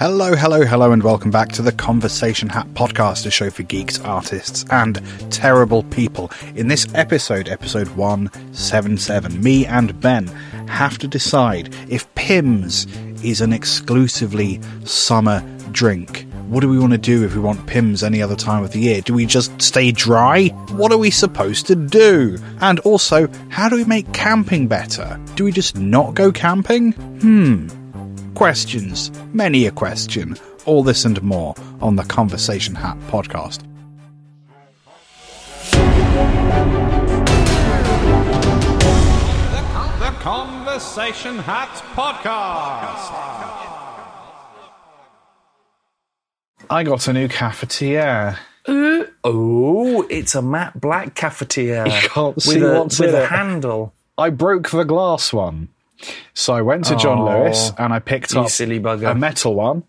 Hello, hello, hello, and welcome back to the Conversation Hat podcast, a show for geeks, artists, and terrible people. In this episode, episode 177, me and Ben have to decide if Pimms is an exclusively summer drink. What do we want to do if we want Pimms any other time of the year? Do we just stay dry? What are we supposed to do? And also, how do we make camping better? Do we just not go camping? Hmm. Questions. Many a question. All this and more on the Conversation Hat podcast. The Conversation Hat Podcast. I got a new cafetiere. Oh, it's a matte black cafetiere. You can't with see a, what's with in a it. handle. I broke the glass one. So I went to John Oh, Lewis and I picked up silly a metal one,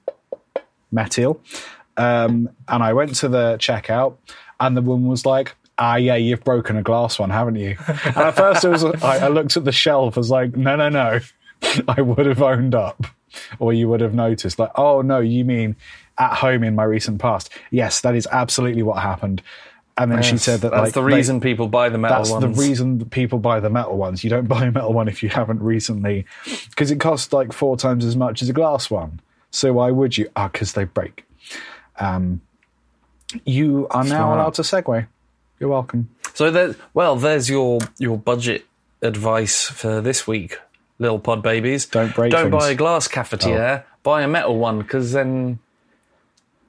metal. Um, and I went to the checkout and the woman was like, ah, yeah, you've broken a glass one, haven't you? And at first it was, I, I looked at the shelf, I was like, no, no, no. I would have owned up or you would have noticed like, oh no, you mean at home in my recent past. Yes, that is absolutely what happened. And then she said that that's like, the they- reason people buy the metal that's ones. That's the reason people buy the metal ones. You don't buy a metal one if you haven't recently, because it costs like four times as much as a glass one. So why would you? Ah, because they break. Um, you are now Smart. allowed to segue. You're welcome. So there, well, there's your your budget advice for this week, little pod babies. Don't break Don't things. Oh. buy a glass cafetiere. Buy a metal one because then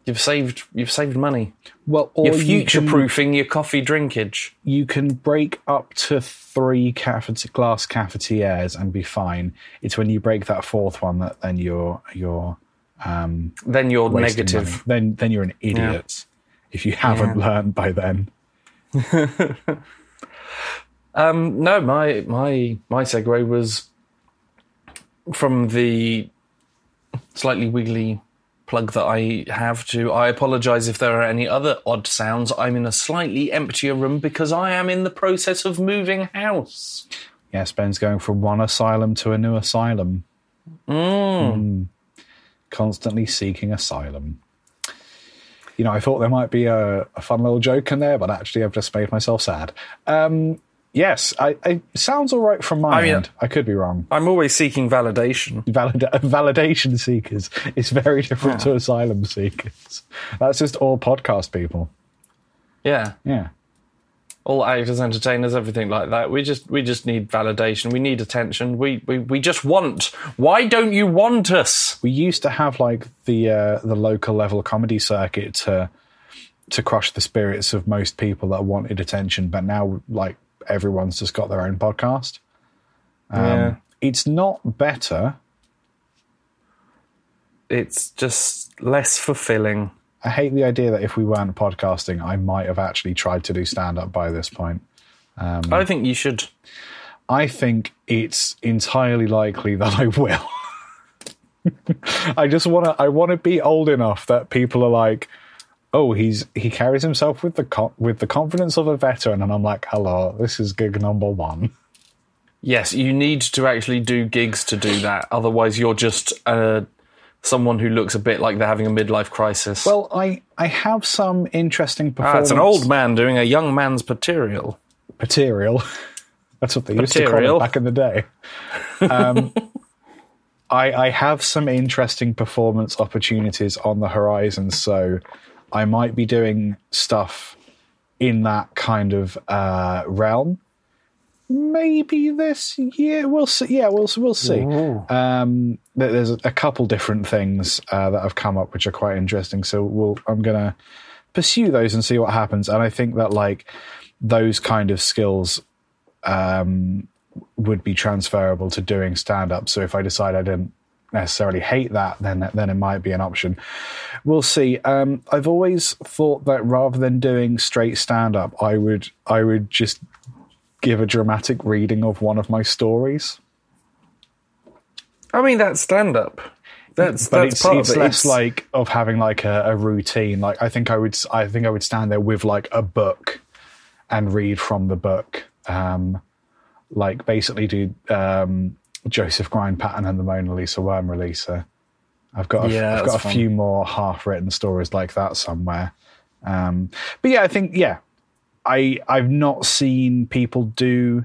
you've saved you've saved money. Well, or You're future proofing your coffee drinkage. You can break up to three cafet- glass cafetières and be fine. It's when you break that fourth one that then you're you're Then you're negative. money. Then then you're an idiot. If you haven't Yeah. learned by then. Um, no, my my my segue was from the slightly wiggly plug that I have to. I apologise if there are any other odd sounds. I'm in a slightly emptier room because I am in the process of moving house. Yes, Ben's going from one asylum to a new asylum. Mm. Constantly seeking asylum. You know, I thought there might be a, a fun little joke in there, but actually, I've just made myself sad. Um, yes, I, I sounds all right from my I mean- end. I could be wrong. I'm always seeking validation. Valid- validation seekers is very different to asylum seekers. That's just all podcast people. Yeah, Yeah. all actors, entertainers, everything like that. We just we just need validation. We need attention. We we, we just want. Why don't you want us? we used to have like the uh, the local level comedy circuit to to crush the spirits of most people that wanted attention, but now like everyone's just got their own podcast. Um, Yeah. It's not better. It's just less fulfilling. I hate the idea that if we weren't podcasting, I might have actually tried to do stand up by this point. I think you should. I think it's entirely likely that I will. I just want to. I want to be old enough that people are like, "Oh, he's he carries himself with the co- with the confidence of a veteran," and I'm like, "Hello, this is gig number one." Yes, you need to actually do gigs to do that. Otherwise, you're just uh, someone who looks a bit like they're having a midlife crisis. Well, I I have some interesting performance. ah, it's an old man doing a young man's material. material. That's what they used to call it back in the day. Um, I, I have some interesting performance opportunities on the horizon, so I might be doing stuff in that kind of uh, realm. Maybe this year we'll see. Yeah, we'll we'll see. Um, there's a couple different things uh, that have come up which are quite interesting. So we'll I'm gonna pursue those and see what happens. And I think that like those kind of skills um, would be transferable to doing stand up. So if I decide I didn't necessarily hate that, then then it might be an option. We'll see. Um, I've always thought that rather than doing straight stand up, I would I would just give a dramatic reading of one of my stories. I mean, that's stand up. That's But that's it's, part it's of it. less It's- like of having like a, a routine. Like I think I would I think I would stand there with like a book and read from the book. Um, like basically do um, Joseph Grind pattern and the Mona Lisa worm releaser. I've got a, Yeah, I've got a fun. few more half written stories like that somewhere. Um, but yeah, I think yeah, I I've not seen people do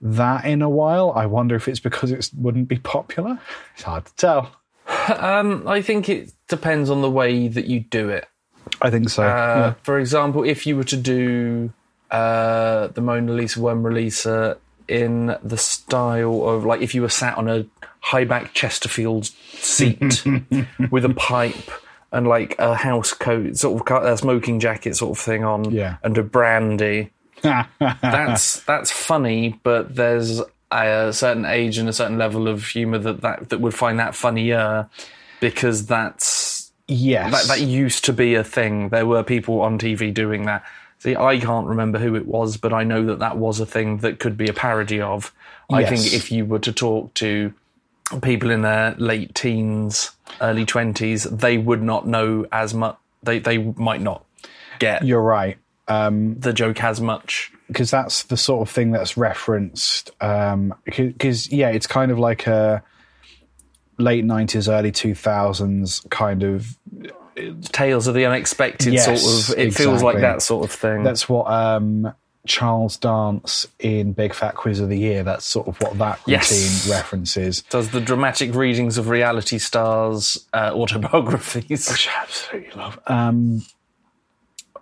that in a while. I wonder if it's because it wouldn't be popular. It's hard to tell. Um, I think it depends on the way that you do it. I think so. Uh, For example, if you were to do uh, the Mona Lisa Worm releaser in the style of like if you were sat on a high back Chesterfield seat with a pipe and like a house coat, sort of a smoking jacket sort of thing on, Yeah. and a brandy. that's that's funny, but there's a certain age and a certain level of humour that, that that would find that funnier because that's yes. that, that used to be a thing. There were people on TV doing that. See, I can't remember who it was, but I know that that was a thing that could be a parody of. I think if you were to talk to people in their late teens, early 20s, they would not know as much. They, they might not get You're right. Um, the joke as much. because that's the sort of thing that's referenced. Um, because yeah, it's kind of like a late nineties, early two thousands kind of. Tales of the unexpected Yes, sort of. It feels like that sort of thing. That's what um, Charles Dance in Big Fat Quiz of the Year. That's sort of what that routine Yes. references. does the dramatic readings of reality stars' uh, autobiographies. Which I absolutely love. Um,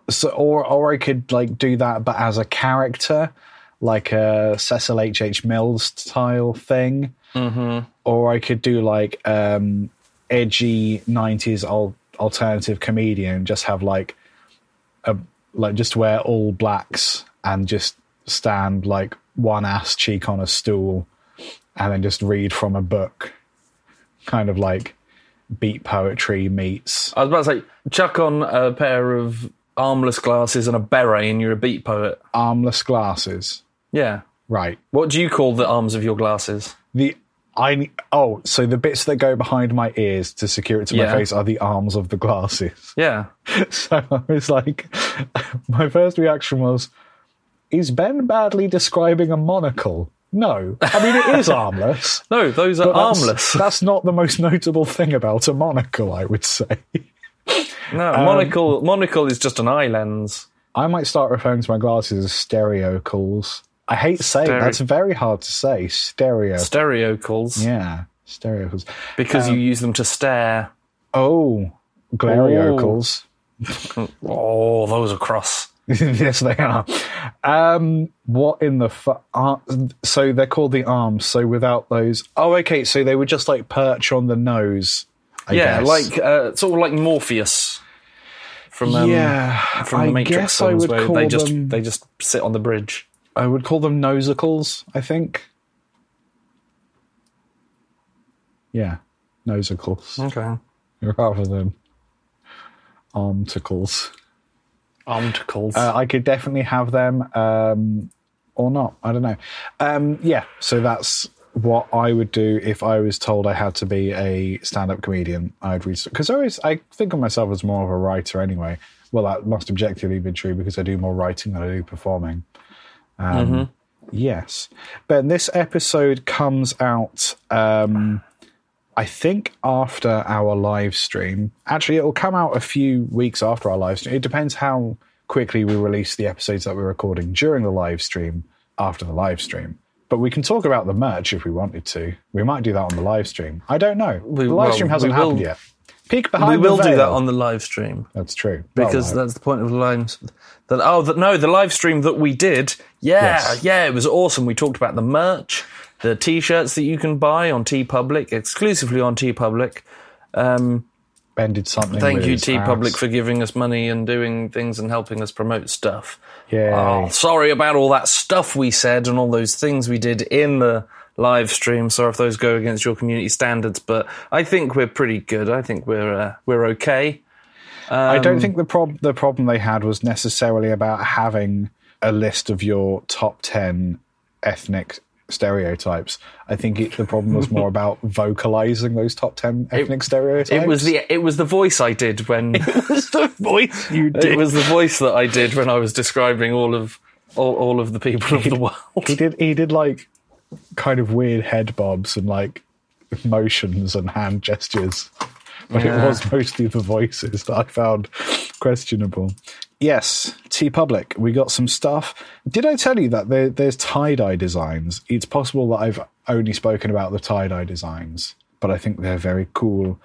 so, or or I could like do that, but as a character, like a Cecil H. H. Mills style thing. Mm-hmm. Or I could do like um, edgy '90s al- alternative comedian, just have like a like just wear all blacks and just stand like one ass cheek on a stool, and then just read from a book, kind of like beat poetry meets I was about to say, chuck on a pair of armless glasses and a beret, and you're a beat poet. armless glasses. Yeah. Right. What do you call the arms of your glasses? The I oh, so the bits that go behind my ears to secure it to my face are the arms of the glasses. Yeah. So I was like, my first reaction was, is Ben badly describing a monocle? No, I mean it is armless. No, those are that's- armless. That's not the most notable thing about a monocle, I would say. No, Um, monocle. Monocle is just an eye lens. I might start referring to my glasses as stereo calls. I hate saying Stereo- that's very hard to say. Stereo. Stereocals. yeah, stereo calls. Because Um, you use them to stare. Oh, glariocals. Oh, those are cross. yes, they are. Um, what in the fu- ar- So they're called the arms. So without those, oh, okay. So they would just like perch on the nose. I yeah, guess. like uh, sort of like Morpheus from um, yeah. from I the Matrix guess I films, would where call they just them. they just sit on the bridge. I would call them nosicles. I think. Yeah, nosicles Okay. rather than armticles. Armticles. Uh, I could definitely have them, um, or not. I don't know. Um, yeah, so that's what I would do if I was told I had to be a stand-up comedian. I'd read because I always I think of myself as more of a writer anyway. Well, that must objectively be true because I do more writing than I do performing. Um, Yes, Ben. This episode comes out. Um, I think after our live stream. Actually, it will come out a few weeks after our live stream. It depends how quickly we release the episodes that we're recording during the live stream, after the live stream. But we can talk about the merch if we wanted to. We might do that on the live stream. I don't know. We- the live well, stream hasn't we will- happened yet. Peek behind we will the do that on the live stream That's true. because Well, that's the point of the live. That oh, that no, the live stream that we did. Yeah, Yes. yeah, it was awesome. We talked about the merch, the t-shirts that you can buy on TeePublic, exclusively on TeePublic. Um, Ben did something. thank you, TeePublic, for giving us money and doing things and helping us promote stuff. Yeah. Oh, sorry about all that stuff we said and all those things we did in the live stream. Sorry if those go against your community standards, but I think we're pretty good. I think we're uh, we're okay. I Um, don't think the prob- the problem they had was necessarily about having a list of your top ten ethnic stereotypes. I think it, the problem was more about vocalizing those top ten ethnic stereotypes. It was the it was the voice I did when it was the voice you did. it was the voice that I did when I was describing all of all, all of the people of the world. he did he did like kind of weird head bobs and like motions and hand gestures but Yeah. it was mostly the voices that I found questionable. Yes, TeePublic, we got some stuff. Did I tell you that there, there's tie dye designs? It's possible that I've only spoken about the tie dye designs, but I think they're very cool.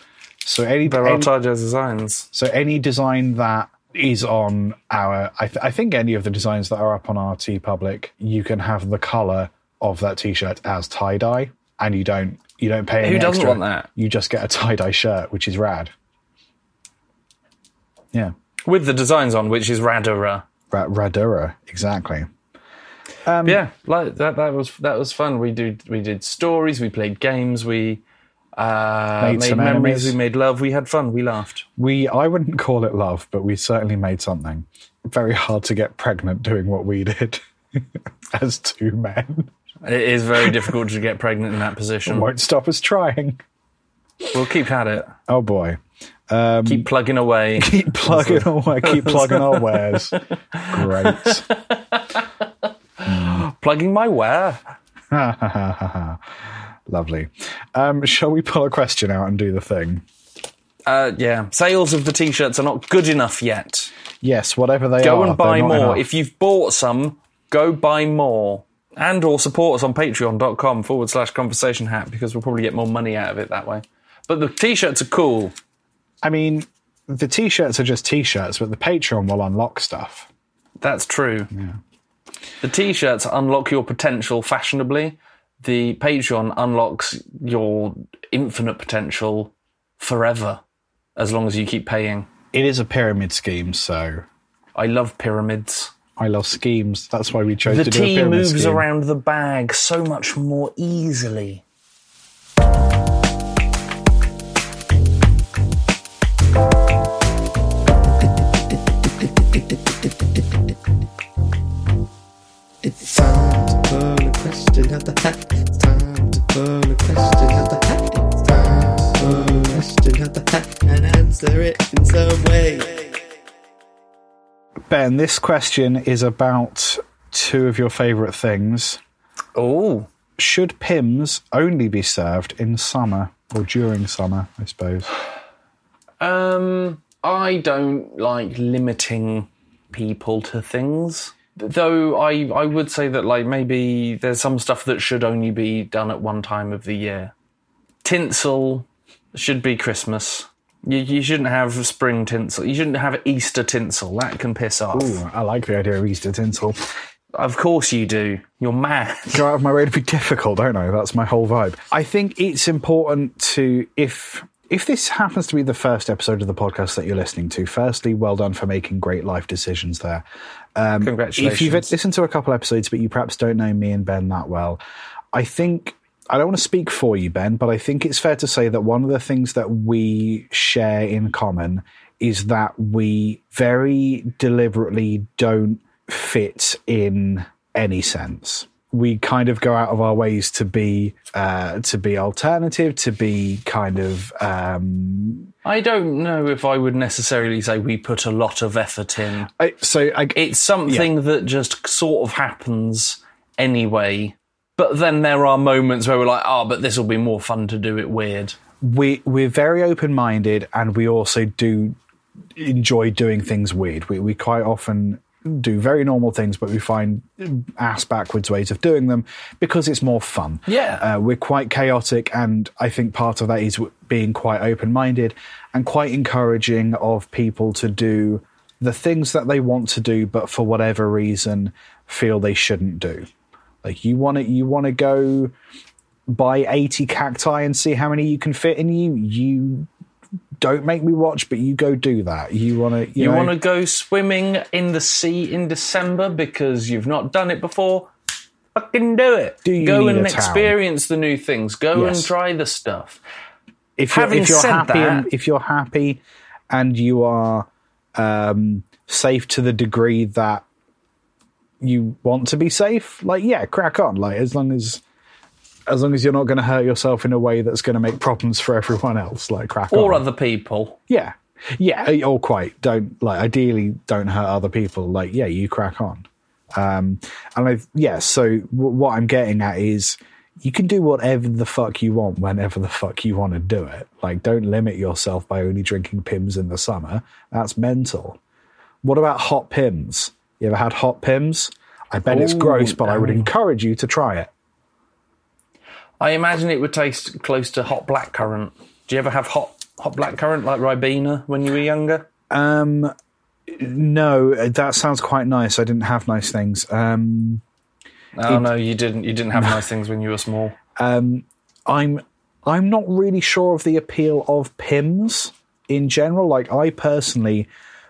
So any, There are any Tijo designs. so any design that is on our, I, th- I think any of the designs that are up on our TeePublic, you can have the color of that T-shirt as tie dye, and you don't you don't pay. Any Who doesn't extra. want that? You just get a tie dye shirt, which is rad. Yeah, With the designs on, which is Radura. Ra- Radura, exactly. yeah, like that. That was that was fun. We did we did stories. We played games. We uh, Made made, memories. enemies. We made love. We had fun. We laughed. We I wouldn't call it love, but we certainly made something. Very hard to get pregnant doing what we did as two men. It is very difficult to get pregnant in that position. Won't stop us trying. We'll keep at it. Oh boy. Keep plugging away. keep plugging away, keep plugging our wares. Great. plugging my ware. Lovely. Um, shall we pull a question out and do the thing? Uh, yeah, sales of the t-shirts are not good enough yet. Yes, whatever they Go are. Go and buy more. enough. If you've bought some, go buy more. And or support us on patreon.com forward slash conversation hat because we'll probably get more money out of it that way. But the t-shirts are cool. I mean, the t-shirts are just t-shirts, but the Patreon will unlock stuff. That's true. Yeah. The t-shirts unlock your potential fashionably. The Patreon unlocks your infinite potential forever, as long as you keep paying. It is a pyramid scheme, so I love pyramids. I love schemes. That's why we chose The to do a tea pyramid moves scheme. around the bag so much more easily. It's time to pull a question out the hat. It's time to pull a question out the hat. It's time to pull a question out the hat and answer it in some way. Ben, this question is about two of your favourite things. Oh, Should Pimms only be served in summer or during summer, I suppose? Um, I don't like limiting people to things. Though I, I would say that like maybe there's some stuff that should only be done at one time of the year. Tinsel should be Christmas. You, you shouldn't have spring tinsel. You shouldn't have Easter tinsel. That can piss off. Ooh, I like the idea of Easter tinsel. Of course you do. You're mad. go out of my way to be difficult, don't I? That's my whole vibe. I think it's important to if if this happens to be the first episode of the podcast that you're listening to. Firstly, well done for making great life decisions there. Um, Congratulations. If you've listened to a couple episodes, but you perhaps don't know me and Ben that well, I think I don't want to speak for you, Ben, but I think it's fair to say that one of the things that we share in common is that we very deliberately don't fit in any sense. We kind of go out of our ways to be uh, to be alternative, to be kind of um, I don't know if I would necessarily say we put a lot of effort in. I, so. I, it's something that just sort of happens anyway. But then there are moments where we're like, oh, but this will be more fun to do it weird. we we're very open minded and we also do enjoy doing things weird. We we quite often do very normal things, but we find ass backwards ways of doing them because it's more fun. Yeah. uh, we're quite chaotic, and I think part of that is being quite open minded and quite encouraging of people to do the things that they want to do, but for whatever reason feel they shouldn't do. Like you want to, you want to go buy 80 cacti and see how many you can fit in you. You don't make me watch, but you go do that. You want to, you, You know, want to go swimming in the sea in December because you've not done it before? Fucking do it. Do you go and experience the new things. Go Yes. and try the stuff. if you're, if you're happy, and, if you're happy and you are um, safe to the degree that you want to be safe, like yeah, crack on. Like as long as as long as you're not going to hurt yourself in a way that's going to make problems for everyone else, like crack on. Or on. other people. Yeah, yeah, or quite. Don't like ideally don't hurt other people. Like yeah, you crack on. Um, and I yeah, so w- what I'm getting at is you can do whatever the fuck you want whenever the fuck you want to do it. Like, don't limit yourself by only drinking Pimms in the summer. That's mental. What about hot Pimms? You ever had hot Pimms? I bet it's gross, but I would encourage you to try it. I imagine it would taste close to hot blackcurrant. Do you ever have hot hot blackcurrant like Ribena when you were younger? Um, no, that sounds quite nice. I didn't have nice things. Um, Oh no, you didn't. You didn't have nice things when you were small. I'm I'm not really sure of the appeal of Pimms in general. Like I personally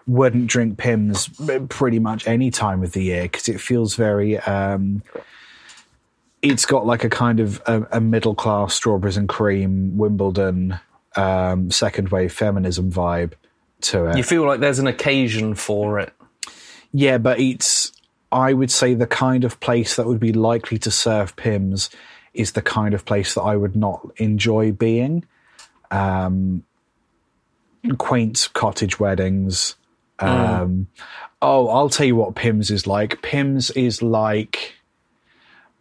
wouldn't drink Pimms pretty much any time of the year because it feels very. Um, it's got like a kind of a, a middle class strawberries and cream Wimbledon um, second wave feminism vibe to it. You feel like there's an occasion for it. Yeah, but it's I would say the kind of place that would be likely to serve Pimms is the kind of place that I would not enjoy being. Um, quaint cottage weddings. Um, Oh, I'll tell you what Pimms is like. Pimms is like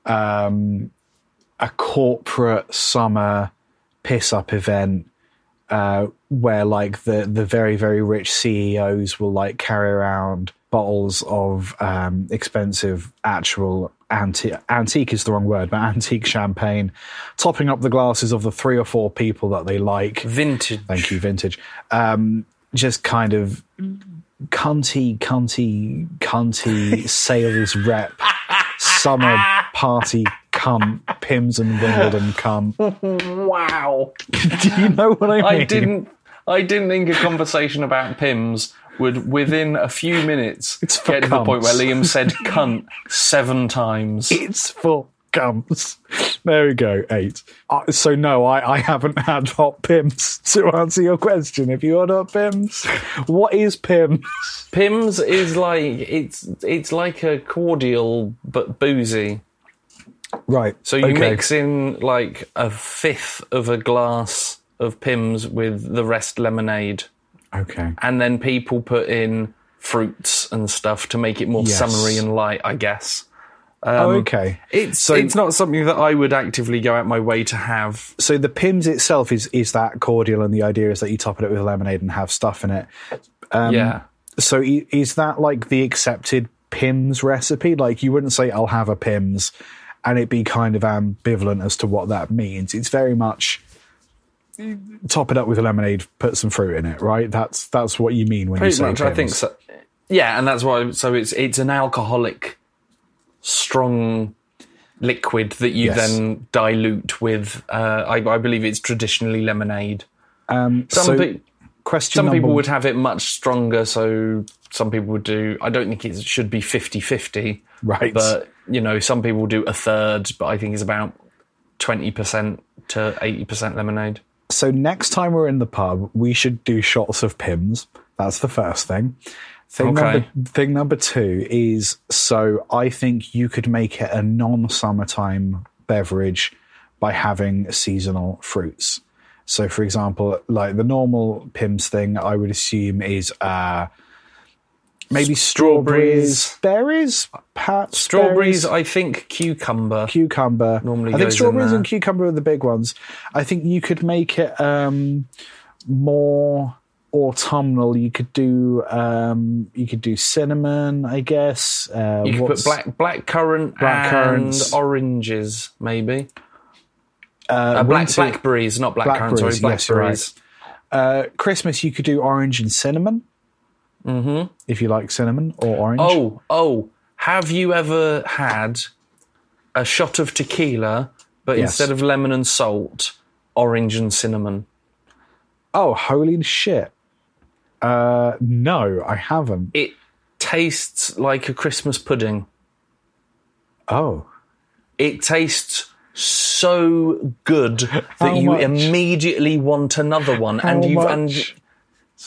um, a corporate summer piss up event uh, where like the the very very rich CEOs will like carry around bottles of um, expensive actual antique antique is the wrong word but antique champagne topping up the glasses of the three or four people that they like Vintage. thank you vintage um, just kind of cunty cunty cunty sales rep summer party cunt pimms and wimbledon cunt Wow. do you know what i mean I didn't. I didn't think a conversation about Pimms would, within a few minutes, get to the point where. Liam said "cunt" seven times. It's for gums. There we go, eight. Uh, so no, I, I haven't had hot pimms to answer your question. If you had hot pimms? What is pimms? Pimms is like it's it's like a cordial but boozy. Right. So you okay. mix in like a fifth of a glass of Pimms with the rest lemonade, Okay. and then people put in fruits and stuff to make it more Yes. summery and light. I guess oh, okay. it's So- it's not something that I would actively go out my way to have. So the pimms itself is is that cordial, and the idea is that you top it up with lemonade and have stuff in it. Um, yeah. So is that like the accepted pimms recipe? Like you wouldn't say I'll have a pimms, and it be kind of ambivalent as to what that means. It's very much top it up with a lemonade, put some fruit in it, right? That's that's what you mean when you say much, I think so. Yeah, and that's why. So it's it's an alcoholic, strong liquid that you Yes. then dilute with. Uh, I, I believe it's traditionally lemonade. Um, Some so pe- question some people would have it much stronger, so some people would do. I don't think it should be 50-50, Right. But you know, some people do a third, but I think it's about twenty percent to eighty percent lemonade. So next time we're in the pub, we should do shots of Pimms. That's the first thing. Thing Okay. number thing number two is so I think you could make it a non-summertime beverage by having seasonal fruits. So, for example, like the normal Pimms thing, I would assume is uh, maybe strawberries, berries, perhaps Strawberries, berries? I think cucumber. cucumber. Normally I think strawberries and cucumber are the big ones. I think you could make it um, more autumnal. You could do um, you could do cinnamon, I guess. Uh, You could put black black currant Black and currants. oranges, maybe. uh, Uh, black winter- blackberries, not black currants. Sorry, Blackberries, yes, right. uh, Christmas. You could do orange and cinnamon. Mm-hmm. If you like cinnamon or orange. Oh, oh! Have you ever had a shot of tequila, but Yes. instead of lemon and salt, orange and cinnamon? oh, holy shit! Uh, no, I haven't. It tastes like a Christmas pudding. Oh, It tastes so good that How you much? immediately want another one, how and you much? and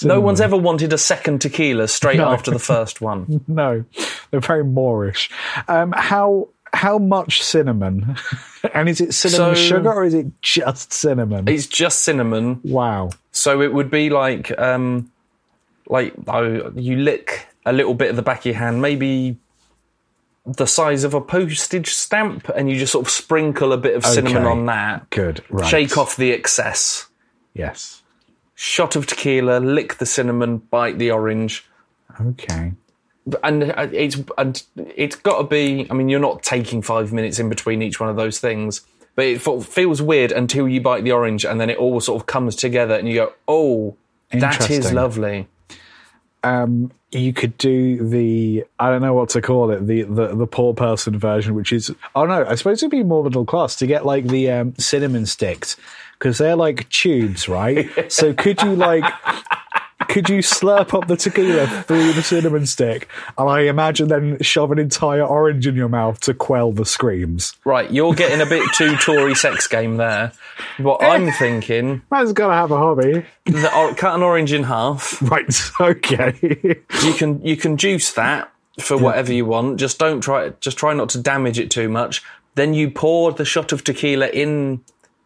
no one's ever wanted a second tequila straight No. after the first one. No, they're very moreish. Um, how how much cinnamon? and is it cinnamon So- sugar or is it just cinnamon? It's just cinnamon, wow. so it would be like um, like oh, you lick a little bit of the back of your hand, maybe the size of a postage stamp, and you just sort of sprinkle a bit of cinnamon Okay. on that. Good. Right. Shake off the excess. Yes. Shot of tequila, lick the cinnamon, bite the orange. Okay. and uh, it's and it's got to be. I mean, you're not taking five minutes in between each one of those things, but it fe- feels weird until you bite the orange, and then it all sort of comes together, and you go, "Oh, that is Interesting. lovely." Um, you could do the I don't know what to call it the the, the poor person version, which is oh no, I suppose it'd be more middle class to get like the um, cinnamon sticks because they're like tubes, right? so could you like could you slurp up the tequila through the cinnamon stick, and I imagine then shove an entire orange in your mouth to quell the screams? Right, you're getting a bit too Tory sex game there. What eh. I'm thinking, Man's gotta have a hobby, the, or, cut an orange in half. right? Okay. You can you can juice that for whatever you want. Just don't try. Just try not to damage it too much. Then you pour the shot of tequila in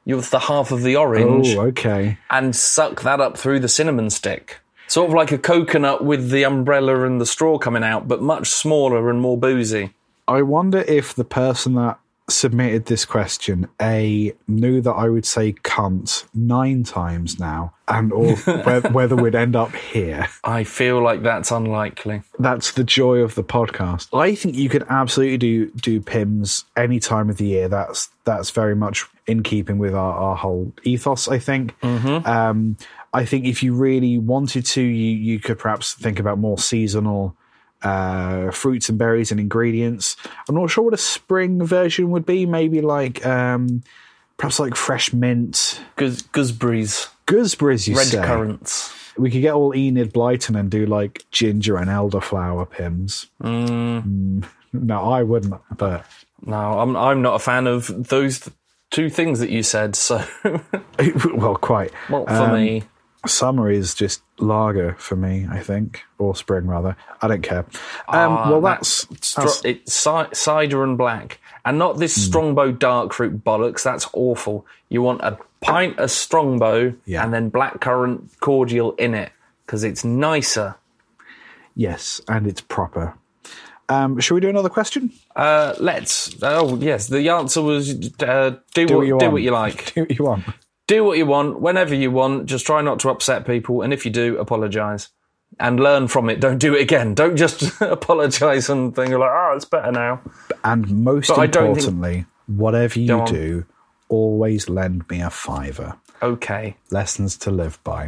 with the half of the orange. oh, okay. and suck that up through the cinnamon stick. Sort of like a coconut with the umbrella and the straw coming out, but much smaller and more boozy. I wonder if the person that submitted this question a knew that I would say cunt nine times now, and or whether, whether we'd end up here. I feel like that's unlikely. That's the joy of the podcast. I think you could absolutely do do Pimms any time of the year. That's that's very much in keeping with our, our whole ethos. I think. Um, I think if you really wanted to, you you could perhaps think about more seasonal uh, fruits and berries and ingredients. I'm not sure what a spring version would be. Maybe like um, perhaps like fresh mint, gooseberries, gooseberries. You red say currants. we could get all Enid Blyton and do like ginger and elderflower pimms. Mm. No, I wouldn't. But No, I'm I'm not a fan of those th- two things that you said. So, well, quite. well, for Um, me, Summer is just lager for me. I think, or spring rather. I don't care. Um, Ah, well, that- that's, that's it's ci- cider and black, and not this Hmm. Strongbow dark fruit bollocks. That's awful. You want a pint of Strongbow Yeah. and then blackcurrant cordial in it because it's nicer. yes, and it's proper. Um, shall we do another question? Uh, let's. Oh yes, the answer was uh, do, what, you do want. what you like. Do what you want. Do what you want whenever you want. Just try not to upset people, and if you do, apologise and learn from it. Don't do it again. Don't just apologise and think you're like, oh, it's better now. And most But I don't think- importantly, whatever you do, always lend me a fiver. Okay. Lessons to live by.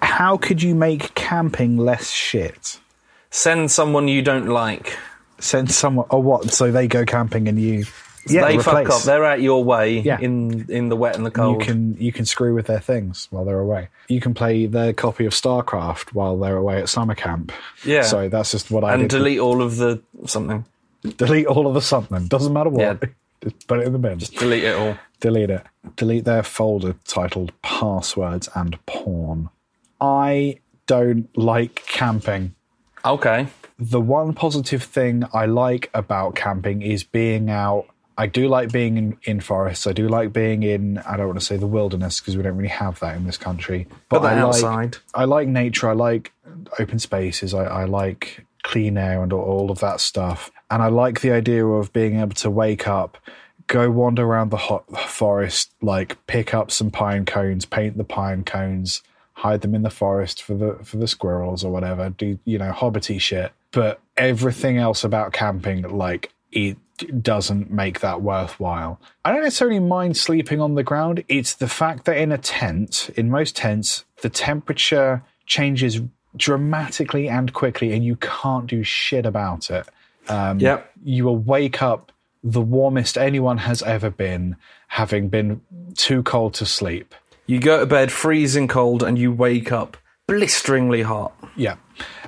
How could you make camping less shit? Send someone you don't like. Send someone, or what? So they go camping and you, yeah, they replace. fuck up. They're out your way Yeah. in in the wet and the cold. you can you can screw with their things while they're away. You can play their copy of StarCraft while they're away at summer camp. Yeah. So that's just what I and did. delete all of the something. delete all of the something. Doesn't matter what. Yeah. Just put it in the bin. Just Delete it all. delete it. Delete their folder titled passwords and porn. I don't like camping. Okay. The one positive thing I like about camping is being out. I do like being in, in forests. I do like being in, I don't want to say the wilderness because we don't really have that in this country. But But I Like, I like nature. I like open spaces. I, I like clean air and all, all of that stuff. And I like the idea of being able to wake up, go wander around the hot forest, like pick up some pine cones, paint the pine cones, hide them in the forest for the for the squirrels or whatever. Do you know hobbity shit? But everything else about camping, like it doesn't make that worthwhile. I don't necessarily mind sleeping on the ground. It's the fact that in a tent, in most tents, the temperature changes dramatically and quickly, and you can't do shit about it. Um, Yep. You will wake up the warmest anyone has ever been, having been too cold to sleep. You go to bed freezing cold and you wake up blisteringly hot. Yeah.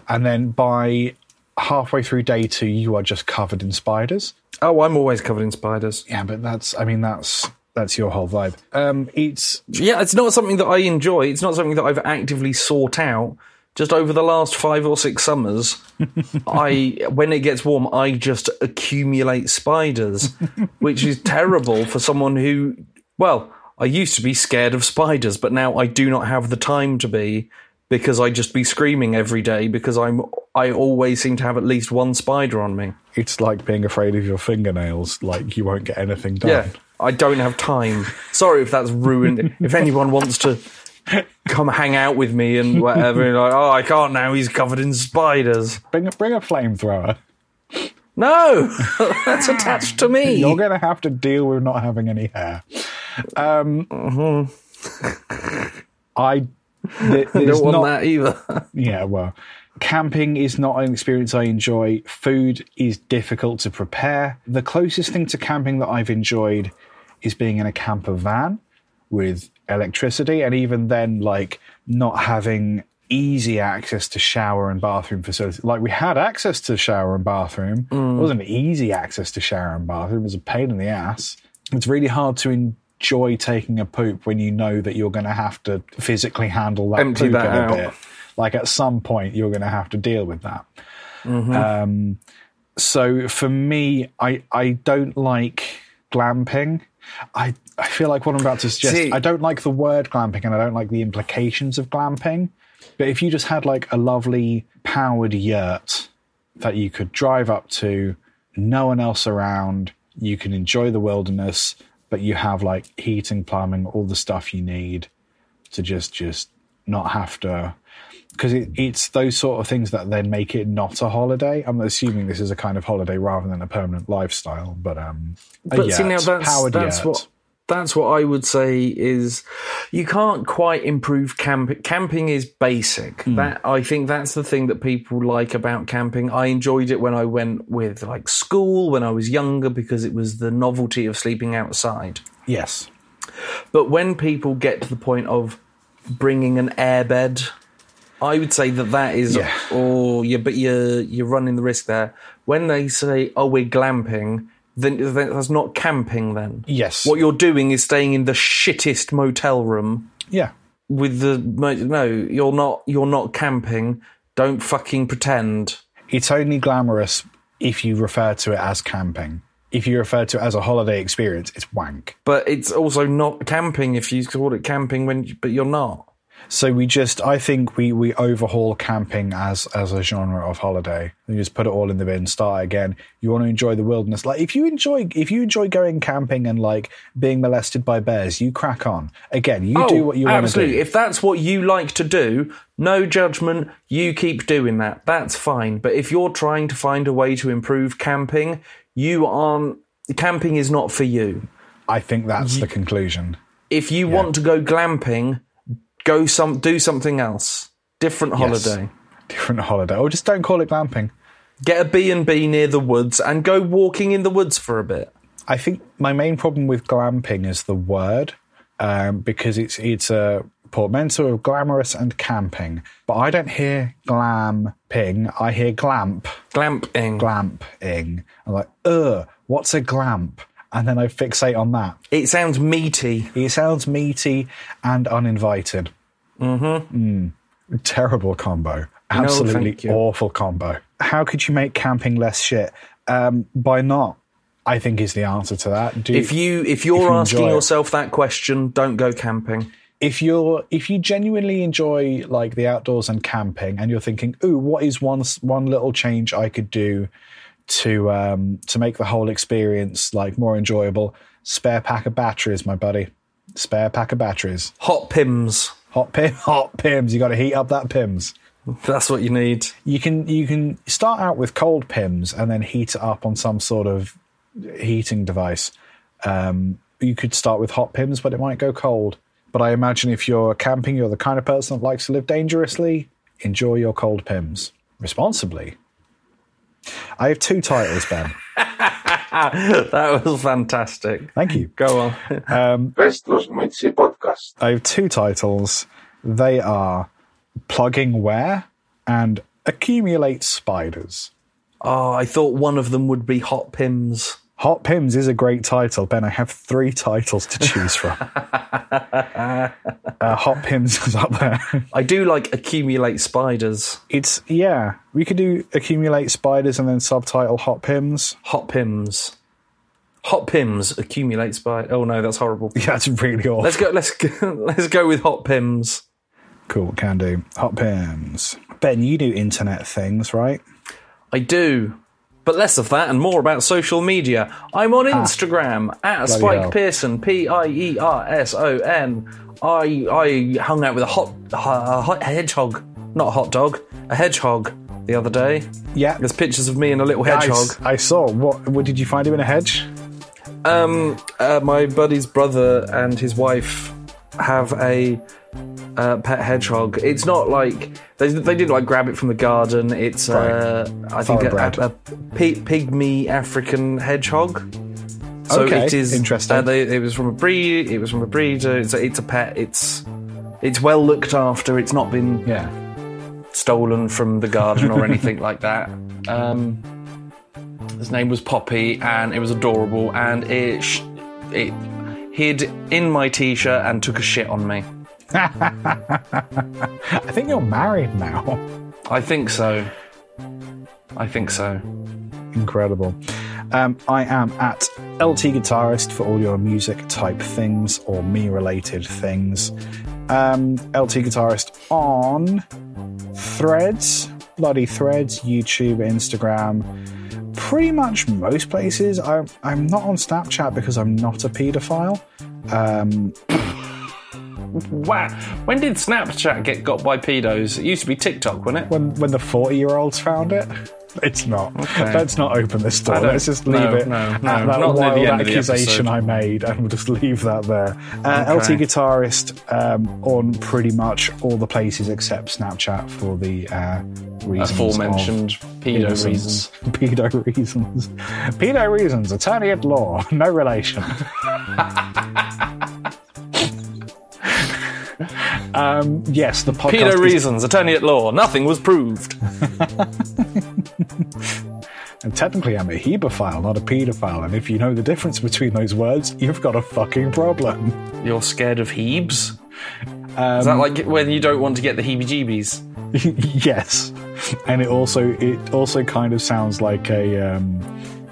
And then by halfway through day two, you are just covered in spiders. Oh, I'm always covered in spiders. Yeah, but that's, I mean, that's, that's your whole vibe. Um, it's, Yeah, it's not something that I enjoy. It's not something that I've actively sought out. Just over the last five or six summers, I when it gets warm, I just accumulate spiders, which is terrible for someone who, well, I used to be scared of spiders, but now I do not have the time to be because I just be screaming every day because I'm I always seem to have at least one spider on me. It's like being afraid of your fingernails, like you won't get anything done. Yeah, I don't have time. Sorry if that's ruined. if anyone wants to come hang out with me and whatever, and like, oh, I can't now. He's covered in spiders. Bring, a- bring a flamethrower. No, that's attached to me. You're going to have to deal with not having any hair. Um, I th- I there's don't want not, that either. Yeah, well, camping is not an experience I enjoy. Food is difficult to prepare. The closest thing to camping that I've enjoyed is being in a camper van with electricity, and even then, like not having easy access to shower and bathroom facilities. Like we had access to shower and bathroom. It mm. wasn't easy access to shower and bathroom. It was a pain in the ass. It's really hard to enjoy taking a poop when you know that you're going to have to physically handle that Empty poop that in a out. bit. Like at some point, you're going to have to deal with that. Um, so for me, I I don't like glamping. I I feel like what I'm about to suggest. See- I don't like the word glamping, and I don't like the implications of glamping. But if you just had like a lovely powered yurt that you could drive up to, no one else around, you can enjoy the wilderness, but you have like heating, plumbing, all the stuff you need to just just not have to because it, it's those sort of things that then make it not a holiday. I'm assuming this is a kind of holiday rather than a permanent lifestyle, but um, But see yurt, now that's powered that's yurt. what that's what I would say is you can't quite improve camping. Camping is basic. Hmm. That I think that's the thing that people like about camping. I enjoyed it when I went with like school when I was younger because it was the novelty of sleeping outside. yes, But when people get to the point of bringing an airbed, I would say that that is, Yeah. or you, but you're you're running the risk there. When they say, "Oh, we're glamping," then then that's not camping. Then Yes. what you're doing is staying in the shittest motel room yeah, with the no. You're not. You're not camping. Don't fucking pretend. it's only glamorous if you refer to it as camping. If you refer to it as a holiday experience, it's wank. But it's also not camping if you call it camping when, but you're not. So we just, I think we we overhaul camping as as a genre of holiday. You just put it all in the bin, start again. You want to enjoy the wilderness. Like if you enjoy if you enjoy going camping and like being molested by bears, you crack on. Again, you do oh, what you want to Oh, absolutely. do. If that's what you like to do, no judgment. You keep doing that. That's fine. But if you're trying to find a way to improve camping, you aren't. Camping is not for you. I think that's the conclusion. If you want to go glamping, go some do something else. Different holiday. Different holiday. Or just don't call it glamping. Get a B and B near the woods and go walking in the woods for a bit. I think my main problem with glamping is the word, um, because it's it's a portmanteau of glamorous and camping. But I don't hear glamping. I hear glamp, Glamping. glamping. I'm like, ugh, what's a glamp? And then I fixate on that. it sounds meaty. It sounds meaty and uninvited. Mm-hmm. Terrible combo. Absolutely you. awful combo. How could you make camping less shit? Um, by not. I think is the answer to that. Do, If you if you're you asking enjoy it. yourself that question, don't go camping. if you're if you genuinely enjoy like the outdoors and camping and you're thinking ooh what is one one little change i could do to um to make the whole experience like more enjoyable spare pack of batteries my buddy spare pack of batteries Hot pimms. hot pim hot pimms you got to heat up that pimms That's what you need. you can you can start out with cold pimms and then heat it up on some sort of heating device. Um, you could start with hot pimms, but it might go cold. But I imagine if you're camping, you're the kind of person that likes to live dangerously. Enjoy your cold pimms responsibly. I have two titles, Ben. That was fantastic. Thank you. Go on. Um, Restless Mitzi podcast. I have two titles. They are plugging ware and accumulate spiders. Oh, I thought one of them would be Hot Pimms. Hot Pimms is a great title, Ben. I have three titles to choose from. uh, Hot Pimms is up there. I do like Accumulate Spiders. It's yeah. We could do accumulate spiders and then subtitle Hot Pimms. Hot Pimms. Hot Pimms Accumulate Spider. Oh no, that's horrible. Yeah, that's really awful. Let's go. Let's go, let's go with Hot Pimms. Cool, can do. Hot Pimms. Ben, you do internet things, right? I do. But less of that and more about social media. I'm on Instagram at Spike hell. Pierson, P I E R S O N. I I hung out with a hot, a hot hedgehog, not a hot dog, a hedgehog the other day. Yeah. There's pictures of me and a little I, hedgehog. s- I saw. What, what did you find him in a hedge? Um, uh, my buddy's brother and his wife have a uh, pet hedgehog. It's not like they, they didn't like grab it from the garden. It's uh, I think a, Thoroughbred. a, a pi- pygmy African hedgehog. So Okay, it is interesting. Uh, they, it was from a breed. It was from a breeder. It's a, it's a pet. It's it's well looked after. It's not been Yeah. stolen from the garden or anything like that. Um, his name was Poppy, and it was adorable. And it sh- it hid in my t-shirt and took a shit on me. I think you're married now. I think so. I think so. Incredible. Um, I am at LT Guitarist for all your music type things or me related things. Um, LT Guitarist on Threads, bloody Threads, YouTube, Instagram, pretty much most places. I'm, I'm not on Snapchat because I'm not a paedophile. Um, Wow. When did Snapchat get got by pedos? It used to be TikTok, wasn't it? when when the 40 year olds found it. It's not. Okay. Let's not open this door. Let's just leave no, it no, no, that not wild the accusation. I made, and we'll just leave that there. Uh, Okay. LT Guitarist um, on pretty much all the places except Snapchat for the uh, reasons. Aforementioned pedo reasons. Pedo reasons. Pedo reasons. Attorney at law. No relation. um, yes, the podcast. Pedo is- reasons, attorney at law. Nothing was proved. And technically, I'm a hebephile, not a paedophile. And if you know the difference between those words, you've got a fucking problem. You're scared of Hebes? Is Um, that like when you don't want to get the heebie-jeebies? yes, and it also it also kind of sounds like a um,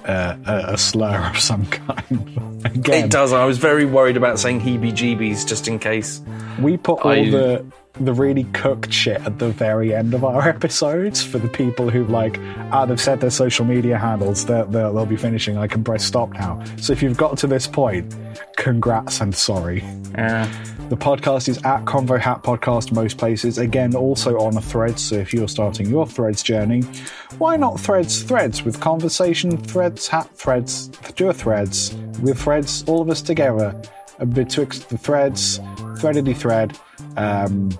uh, a, a slur of some kind. Again, It does. I was very worried about saying heebie-jeebies just in case. we put all I- the the really cooked shit at the very end of our episodes for the people who like ah they've said their social media handles they'll be finishing i can press stop now so if you've got to this point congrats and sorry Yeah. The podcast is at Convo Hat Podcast most places. Again, also on a thread. So if you're starting your threads journey, why not threads threads with conversation threads hat threads do a threads with threads all of us together betwixt the threads threadedy thread. Um,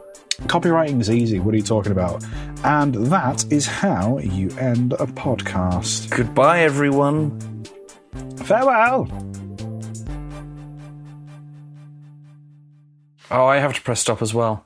copywriting is easy. What are you talking about? And that is how you end a podcast. Goodbye, everyone. Farewell. Oh, I have to press stop as well.